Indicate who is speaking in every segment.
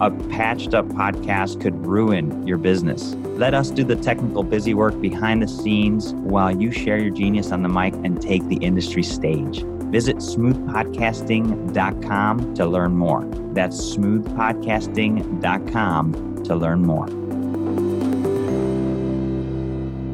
Speaker 1: A patched up podcast could ruin your business. Let us do the technical busy work behind the scenes while you share your genius on the mic and take the industry stage. Visit smoothpodcasting.com to learn more. That's smoothpodcasting.com to learn more.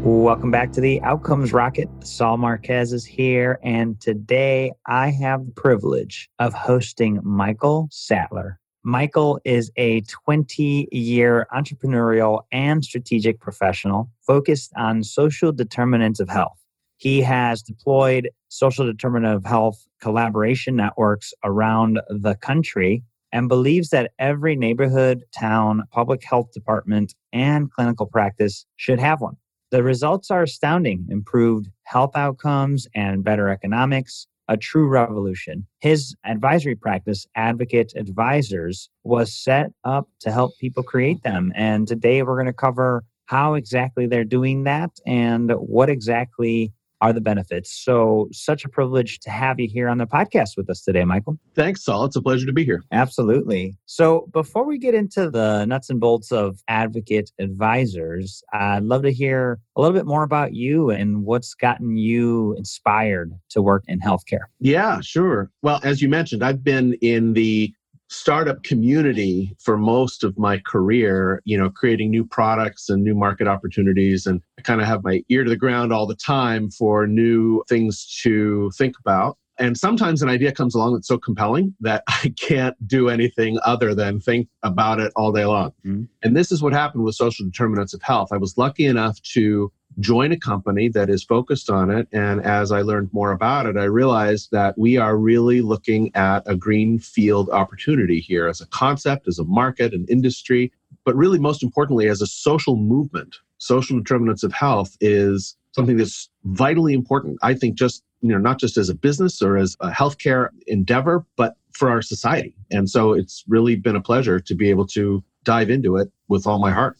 Speaker 1: Welcome back to the Outcomes Rocket. Saul Marquez is here, and today I have the privilege of hosting Michael Sattler. Michael is a 20 year entrepreneurial and strategic professional focused on social determinants of health. He has deployed social determinant of health collaboration networks around the country and believes that every neighborhood, town, public health department, and clinical practice should have one. The results are astounding improved health outcomes and better economics, a true revolution. His advisory practice, Advocate Advisors, was set up to help people create them. And today we're going to cover how exactly they're doing that and what exactly are the benefits. So, such a privilege to have you here on the podcast with us today, Michael.
Speaker 2: Thanks, Saul. It's a pleasure to be here.
Speaker 1: Absolutely. So, before we get into the nuts and bolts of Advocate Advisors, I'd love to hear a little bit more about you and what's gotten you inspired to work in healthcare.
Speaker 2: Yeah, sure. Well, as you mentioned, I've been in the startup community for most of my career, you know, creating new products and new market opportunities. And I kind of have my ear to the ground all the time for new things to think about. And sometimes an idea comes along that's so compelling that I can't do anything other than think about it all day long. Mm-hmm. And this is what happened with social determinants of health. I was lucky enough to join a company that is focused on it. And as I learned more about it, I realized that we are really looking at a green field opportunity here as a concept, as a market, an industry, but really most importantly, as a social movement. Social determinants of health is something that's vitally important. I think just, you know, not just as a business or as a healthcare endeavor, but for our society. And so it's really been a pleasure to be able to dive into it with all my heart.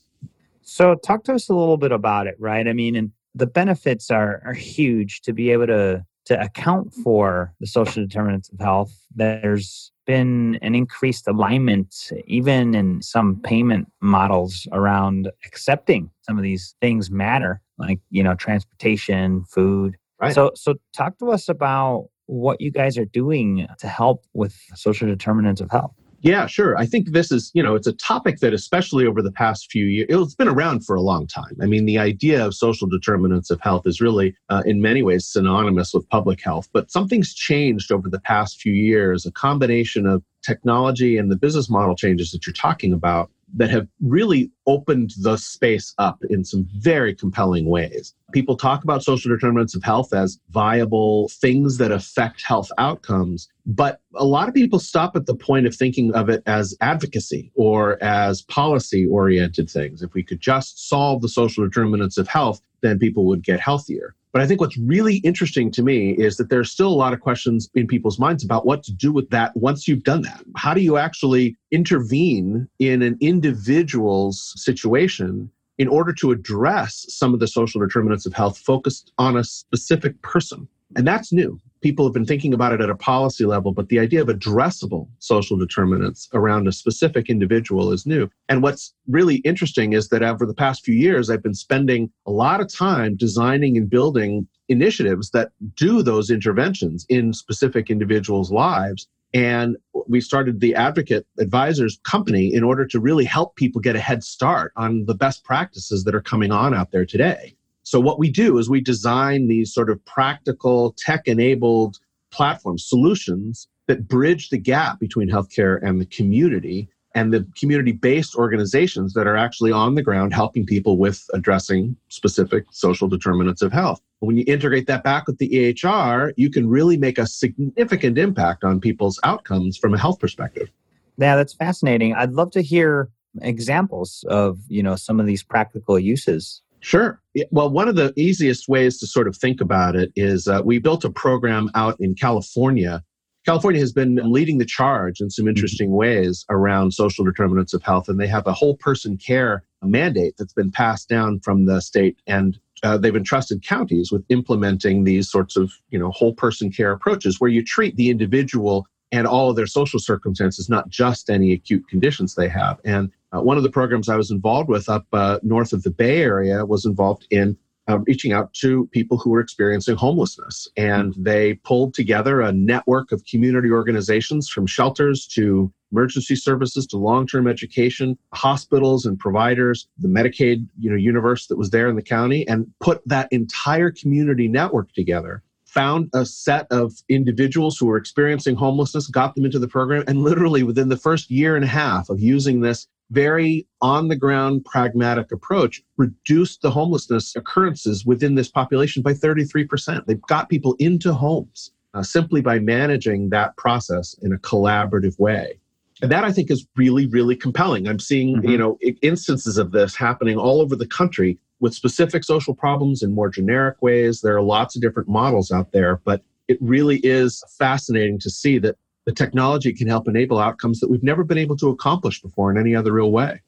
Speaker 1: So, talk to us a little bit about it, right? I mean, and the benefits are are huge to be able to to account for the social determinants of health. There's been an increased alignment, even in some payment models, around accepting some of these things matter, like you know, transportation, food. Right. So, so talk to us about what you guys are doing to help with social determinants of health.
Speaker 2: Yeah, sure. I think this is, you know, it's a topic that, especially over the past few years, it's been around for a long time. I mean, the idea of social determinants of health is really, uh, in many ways, synonymous with public health. But something's changed over the past few years, a combination of technology and the business model changes that you're talking about that have really opened the space up in some very compelling ways. People talk about social determinants of health as viable things that affect health outcomes, but a lot of people stop at the point of thinking of it as advocacy or as policy oriented things. If we could just solve the social determinants of health, then people would get healthier. But I think what's really interesting to me is that there's still a lot of questions in people's minds about what to do with that once you've done that. How do you actually intervene in an individual's situation in order to address some of the social determinants of health focused on a specific person? And that's new people have been thinking about it at a policy level, but the idea of addressable social determinants around a specific individual is new. And what's really interesting is that over the past few years, I've been spending a lot of time designing and building initiatives that do those interventions in specific individuals' lives. And we started the Advocate Advisors Company in order to really help people get a head start on the best practices that are coming on out there today. So, what we do is we design these sort of practical, tech enabled platform solutions that bridge the gap between healthcare and the community and the community based organizations that are actually on the ground helping people with addressing specific social determinants of health. When you integrate that back with the EHR, you can really make a significant impact on people's outcomes from a health perspective.
Speaker 1: Yeah, that's fascinating. I'd love to hear examples of, you know, some of these practical uses
Speaker 2: Sure. Well, one of the easiest ways to sort of think about it is uh, we built a program out in California. California has been leading the charge in some mm-hmm. interesting ways around social determinants of health, and they have a whole person care mandate that's been passed down from the state, and uh, they've entrusted counties with implementing these sorts of you know whole person care approaches where you treat the individual and all of their social circumstances, not just any acute conditions they have. And uh, one of the programs I was involved with up uh, north of the Bay Area was involved in uh, reaching out to people who were experiencing homelessness. And they pulled together a network of community organizations from shelters to emergency services to long-term education, hospitals and providers, the Medicaid you know, universe that was there in the county, and put that entire community network together found a set of individuals who were experiencing homelessness, got them into the program, and literally within the first year and a half of using this very on the ground pragmatic approach reduced the homelessness occurrences within this population by 33%. They've got people into homes uh, simply by managing that process in a collaborative way. And that I think is really, really compelling. I'm seeing, mm-hmm. you know, instances of this happening all over the country with specific social problems in more generic ways. There are lots of different models out there, but it really is fascinating to see that the technology can help enable outcomes that we've never been able to accomplish before in any other real way.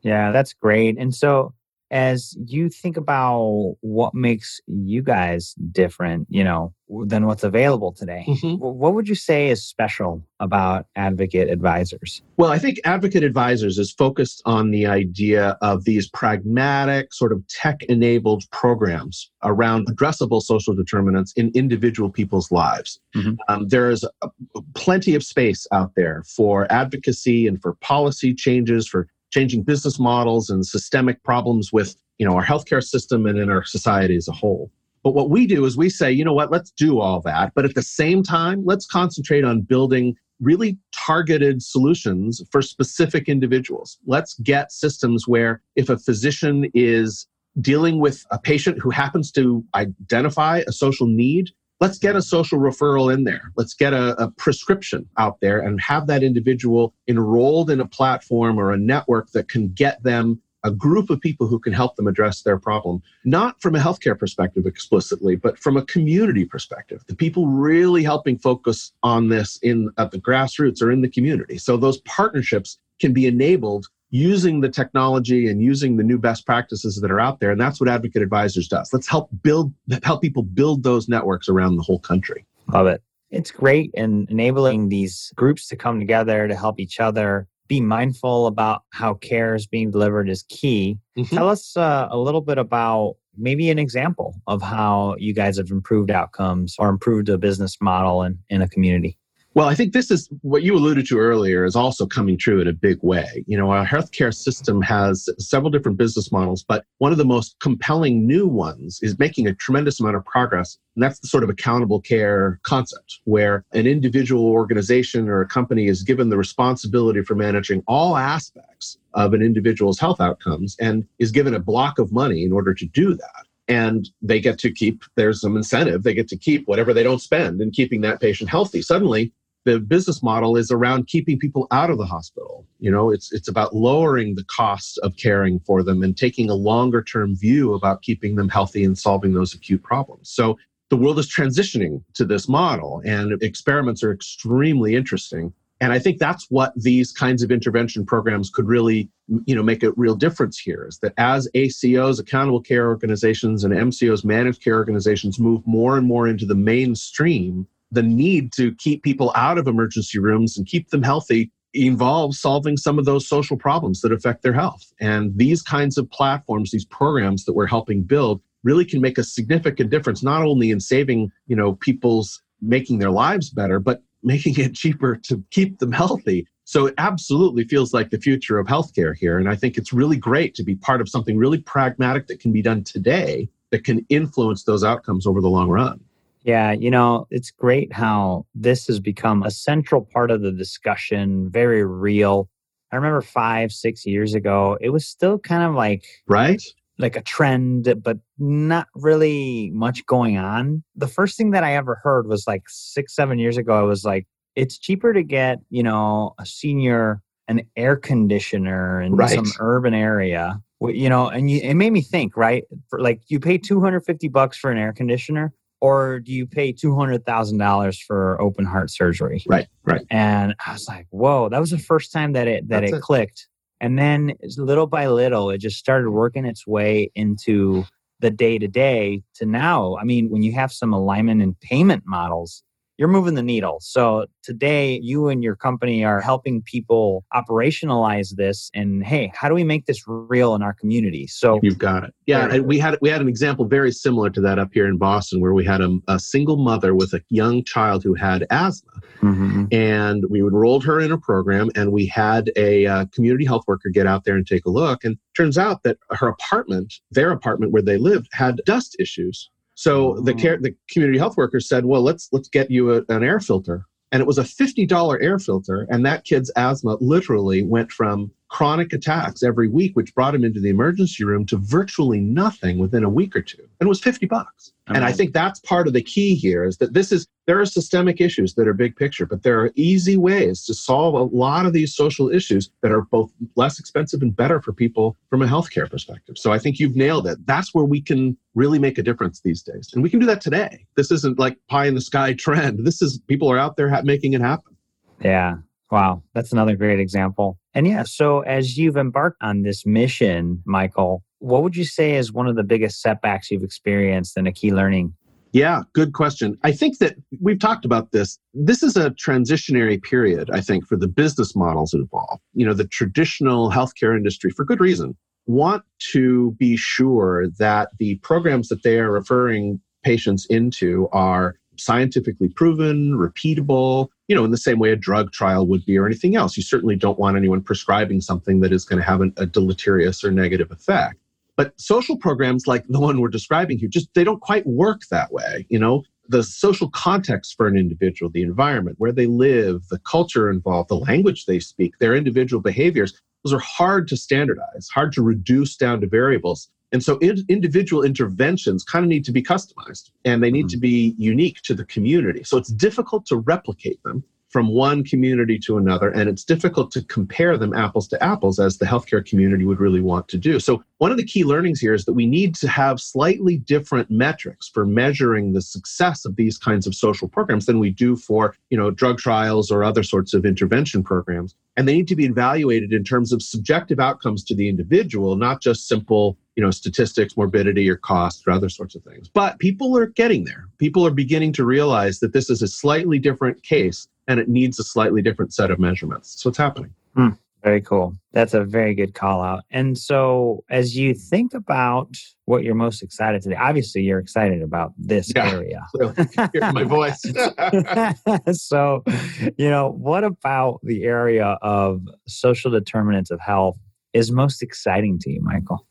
Speaker 1: Yeah, that's great. And so as you think about what makes you guys different, you know, than what's available today, mm-hmm. what would you say is special about Advocate Advisors?
Speaker 2: Well, I think Advocate Advisors is focused on the idea of these pragmatic, sort of tech enabled programs around addressable social determinants in individual people's lives. Mm-hmm. Um, there is plenty of space out there for advocacy and for policy changes, for changing business models and systemic problems with you know our healthcare system and in our society as a whole. But what we do is we say you know what? Let's do all that. But at the same time let's concentrate on building really targeted solutions for specific individuals. Let's get systems where if a physician is dealing with a patient who happens to identify a social need let's get a social referral in there. Let's get a, a, prescription out there and have that individual enrolled in a platform or a network that can get them a group of people who can help them address their problem, not from a healthcare perspective explicitly, but from a community perspective. The people really helping focus on this in at the grassroots or in the community. So those partnerships can be enabled using the technology and using the new best practices that are out there. And that's what Advocate Advisors does. Let's help build, help people build those networks around the whole country.
Speaker 1: Love it. It's great in enabling these groups to come together to help each other. Be mindful about how care is being delivered is key. Mm-hmm. Tell us uh, a little bit about maybe an example of how you guys have improved outcomes or improved a business model in, in a community.
Speaker 2: Well, I think this is what you alluded to earlier is also coming true in a big way. You know, our healthcare system has several different business models, but one of the most compelling new ones is making a tremendous amount of progress. And that's the sort of accountable care concept, where an individual organization or a company is given the responsibility for managing all aspects of an individual's health outcomes and is given a block of money in order to do that and they get to keep there's some incentive they get to keep whatever they don't spend in keeping that patient healthy suddenly the business model is around keeping people out of the hospital. You know, it's it's about lowering the cost of caring for them and taking a longer term view about keeping them healthy and solving those acute problems. So the world is transitioning to this model and experiments are extremely interesting. And I think that's what these kinds of intervention programs could really, you know, make a real difference here is that as ACOs, accountable care organizations, and MCOs, managed care organizations move more and more into the mainstream, the need to keep people out of emergency rooms and keep them healthy involves solving some of those social problems that affect their health. And these kinds of platforms, these programs that we're helping build really can make a significant difference, not only in saving, you know, people's making their lives better, but making it cheaper to keep them healthy. So it absolutely feels like the future of healthcare here. And I think it's really great to be part of something really pragmatic that can be done today that can influence those outcomes over the long run.
Speaker 1: Yeah, you know, it's great how this has become a central part of the discussion, very real. I remember five, six years ago, it was still kind of like,
Speaker 2: right?
Speaker 1: Like a trend, but not really much going on. The first thing that I ever heard was like six, seven years ago, I was like, it's cheaper to get, you know, a senior an air conditioner in right. some urban area you know, and you, it made me think, right? For like you pay 250 bucks for an air conditioner or do you pay $200,000 for open heart surgery?
Speaker 2: Right, right.
Speaker 1: And I was like, whoa, that was the first time that it, that it, it clicked. And then little by little, it just started working its way into the day to day to now. I mean, when you have some alignment and payment models, you're moving the needle. So today, you and your company are helping people operationalize this. And hey, how do we make this real in our community? So
Speaker 2: you've got it. Yeah, and we had we had an example very similar to that up here in Boston, where we had a, a single mother with a young child who had asthma, mm-hmm. and we enrolled her in a program, and we had a uh, community health worker get out there and take a look. And turns out that her apartment, their apartment where they lived, had dust issues. So the care, mm. the community health worker said, "Well, let's let's get you a, an air filter." And it was a $50 air filter, and that kid's asthma literally went from chronic attacks every week, which brought him into the emergency room to virtually nothing within a week or two. And it was 50 bucks. And I think that's part of the key here is that this is, there are systemic issues that are big picture, but there are easy ways to solve a lot of these social issues that are both less expensive and better for people from a healthcare perspective. So I think you've nailed it. That's where we can really make a difference these days. And we can do that today. This isn't like pie in the sky trend. This is people are out there ha- making it happen.
Speaker 1: Yeah. Wow. That's another great example. And yeah, so as you've embarked on this mission, Michael, what would you say is one of the biggest setbacks you've experienced and a key learning?
Speaker 2: Yeah, good question. I think that we've talked about this. This is a transitionary period, I think, for the business models involved. You know, the traditional healthcare industry, for good reason, want to be sure that the programs that they are referring patients into are scientifically proven, repeatable, you know, in the same way a drug trial would be or anything else. You certainly don't want anyone prescribing something that is going to have an, a deleterious or negative effect. But social programs like the one we're describing here, just they don't quite work that way. You know, the social context for an individual, the environment, where they live, the culture involved, the language they speak, their individual behaviors, those are hard to standardize, hard to reduce down to variables. And so in, individual interventions kind of need to be customized and they need mm-hmm. to be unique to the community. So it's difficult to replicate them from one community to another, and it's difficult to compare them apples to apples as the healthcare community would really want to do. So, one of the key learnings here is that we need to have slightly different metrics for measuring the success of these kinds of social programs than we do for, you know, drug trials or other sorts of intervention programs. And they need to be evaluated in terms of subjective outcomes to the individual, not just simple you know statistics morbidity or cost or other sorts of things but people are getting there people are beginning to realize that this is a slightly different case and it needs a slightly different set of measurements. So it's happening.
Speaker 1: Hmm. Very cool. That's a very good call out. And so, as you think about what you're most excited today, obviously you're excited about this yeah. area.
Speaker 2: Hear my voice.
Speaker 1: so, you know, what about the area of social determinants of health is most exciting to you, Michael?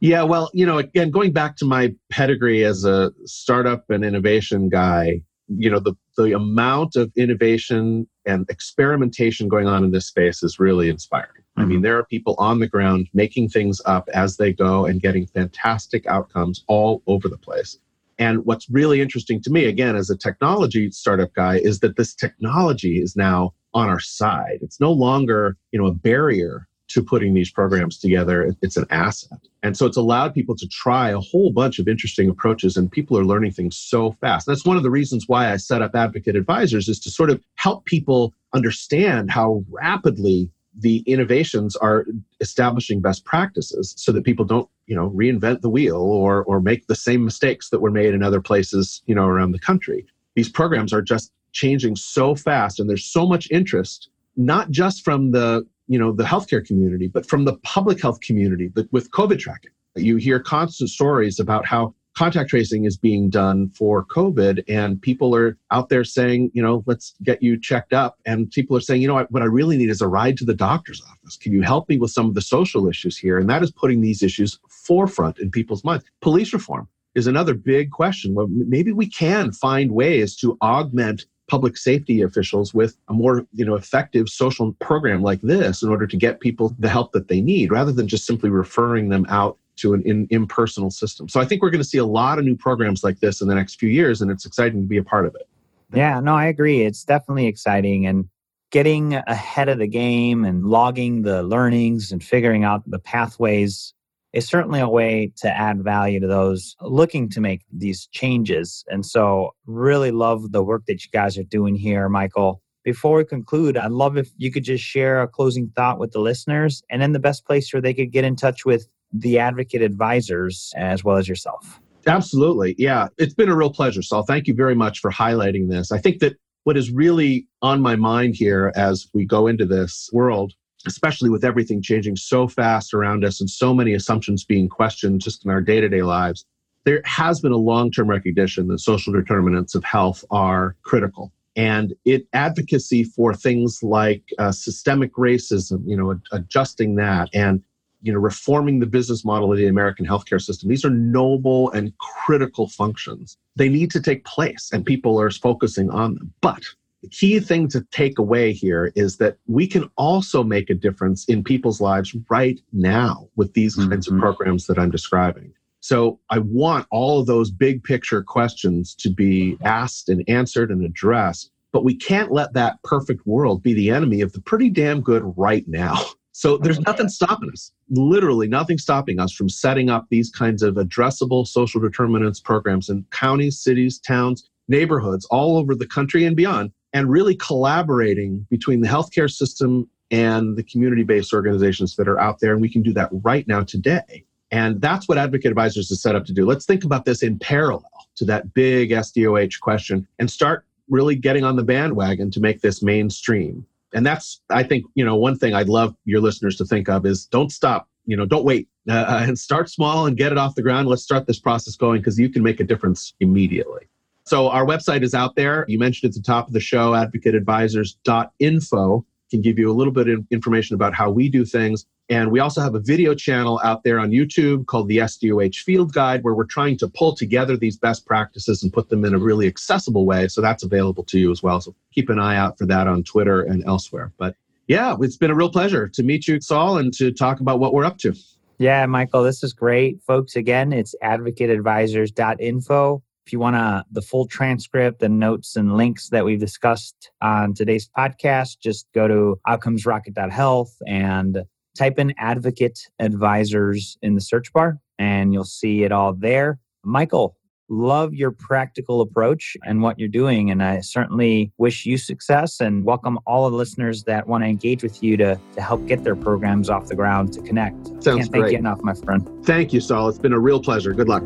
Speaker 2: Yeah, well, you know, again, going back to my pedigree as a startup and innovation guy, you know the the amount of innovation and experimentation going on in this space is really inspiring. Mm-hmm. I mean, mm-hmm. there are people on the ground making things up as they go and getting fantastic outcomes all over the place. And what's really interesting to me, again, as a technology startup guy, is that this technology is now on our side. It's no longer, you know, a barrier to putting these programs together. It's an asset. And so it's allowed people to try a whole bunch of interesting approaches, and people are learning things so fast. That's one of the reasons why I set up Advocate Advisors is to sort of help people understand how rapidly the innovations are establishing best practices so that people don't you know reinvent the wheel or or make the same mistakes that were made in other places you know around the country these programs are just changing so fast and there's so much interest not just from the you know the healthcare community, but from the public health community But with COVID tracking. You hear constant stories about how contact tracing is being done for COVID, and people are out there saying, you know, let's get you checked up. And people are saying, you know, what I really need is a ride to the doctor's office. Can you help me with some of the social issues here? And that is putting these issues forefront in people's minds. Police reform is another big question. Well, maybe we can find ways to augment public safety officials with a more you know effective social program like this in order to get people the help that they need rather than just simply referring them out to an in, impersonal system. So i think we're going to see a lot of new programs like this in the next few years and it's exciting to be a part of it.
Speaker 1: Yeah no i agree. It's definitely exciting and getting ahead of the game and logging the learnings and figuring out the pathways is certainly a way to add value to those looking to make these changes. And so, really love the work that you guys are doing here, Michael. Before we conclude, I'd love if you could just share a closing thought with the listeners and then the best place where they could get in touch with the advocate advisors as well as yourself.
Speaker 2: Absolutely. Yeah. It's been a real pleasure, Saul. Thank you very much for highlighting this. I think that what is really on my mind here as we go into this world especially with everything changing so fast around us and so many assumptions being questioned just in our day to day lives, there has been a long term recognition that social determinants of health are critical. And it advocacy for things like uh, systemic racism, you know, adjusting that and you know reforming the business model of the American healthcare system. These are noble and critical functions. They need to take place, and people are focusing on them. But the key thing to take away here is that we can also make a difference in people's lives right now with these mm-hmm. kinds of programs that I'm describing. So I want all of those big picture questions to be asked and answered and addressed, but we can't let that perfect world be the enemy of the pretty damn good right now. So there's nothing stopping us, literally nothing stopping us from setting up these kinds of addressable social determinants programs in counties, cities, towns, neighborhoods all over the country and beyond and really collaborating between the healthcare system and the community based organizations that are out there. And we can do that right now today. And that's what Advocate Advisors is set up to do. Let's think about this in parallel to that big SDOH question and start really getting on the bandwagon to make this mainstream. And that's, I think, you know, one thing I'd love your listeners to think of is don't stop, you know, don't wait uh, uh and start small and get it off the ground. Let's start this process going because you can make a difference immediately. So our website is out there. You mentioned at the top of the show, advocateadvisors.info can give you a little bit of information about how we do things. And we also have a video channel out there on YouTube called the SDOH Field Guide, where we're trying to pull together these best practices and put them in a really accessible way. So that's available to you as well. So keep an eye out for that on Twitter and elsewhere. But yeah, it's been a real pleasure to meet you, Saul, and to talk about what we're up to.
Speaker 1: Yeah, Michael, this is great. Folks, again, it's advocateadvisors.info. If you want to, the full transcript and notes and links that we've discussed on today's podcast, just go to outcomesrocket.health and type in advocate advisors in the search bar and you'll see it all there. Michael, love your practical approach and what you're doing. And I certainly wish you success and welcome all of the listeners that want to engage with you to, to help get their programs off the ground to connect.
Speaker 2: Sounds
Speaker 1: Can't
Speaker 2: great.
Speaker 1: thank you enough, my friend.
Speaker 2: Thank you, Saul. It's been a real pleasure. Good luck.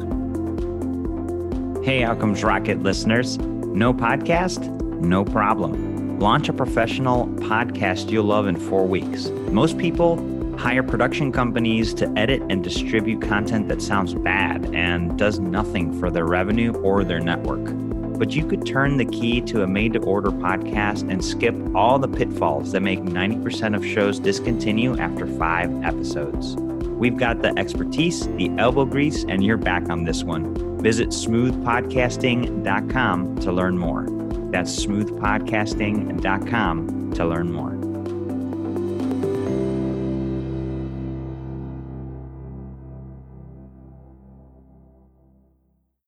Speaker 1: Hey, Outcomes Rocket listeners. No podcast? No problem. Launch a professional podcast you'll love in four weeks. Most people hire production companies to edit and distribute content that sounds bad and does nothing for their revenue or their network. But you could turn the key to a made to order podcast and skip all the pitfalls that make 90% of shows discontinue after five episodes. We've got the expertise, the elbow grease, and you're back on this one. Visit smoothpodcasting.com to learn more. That's smoothpodcasting.com to learn more.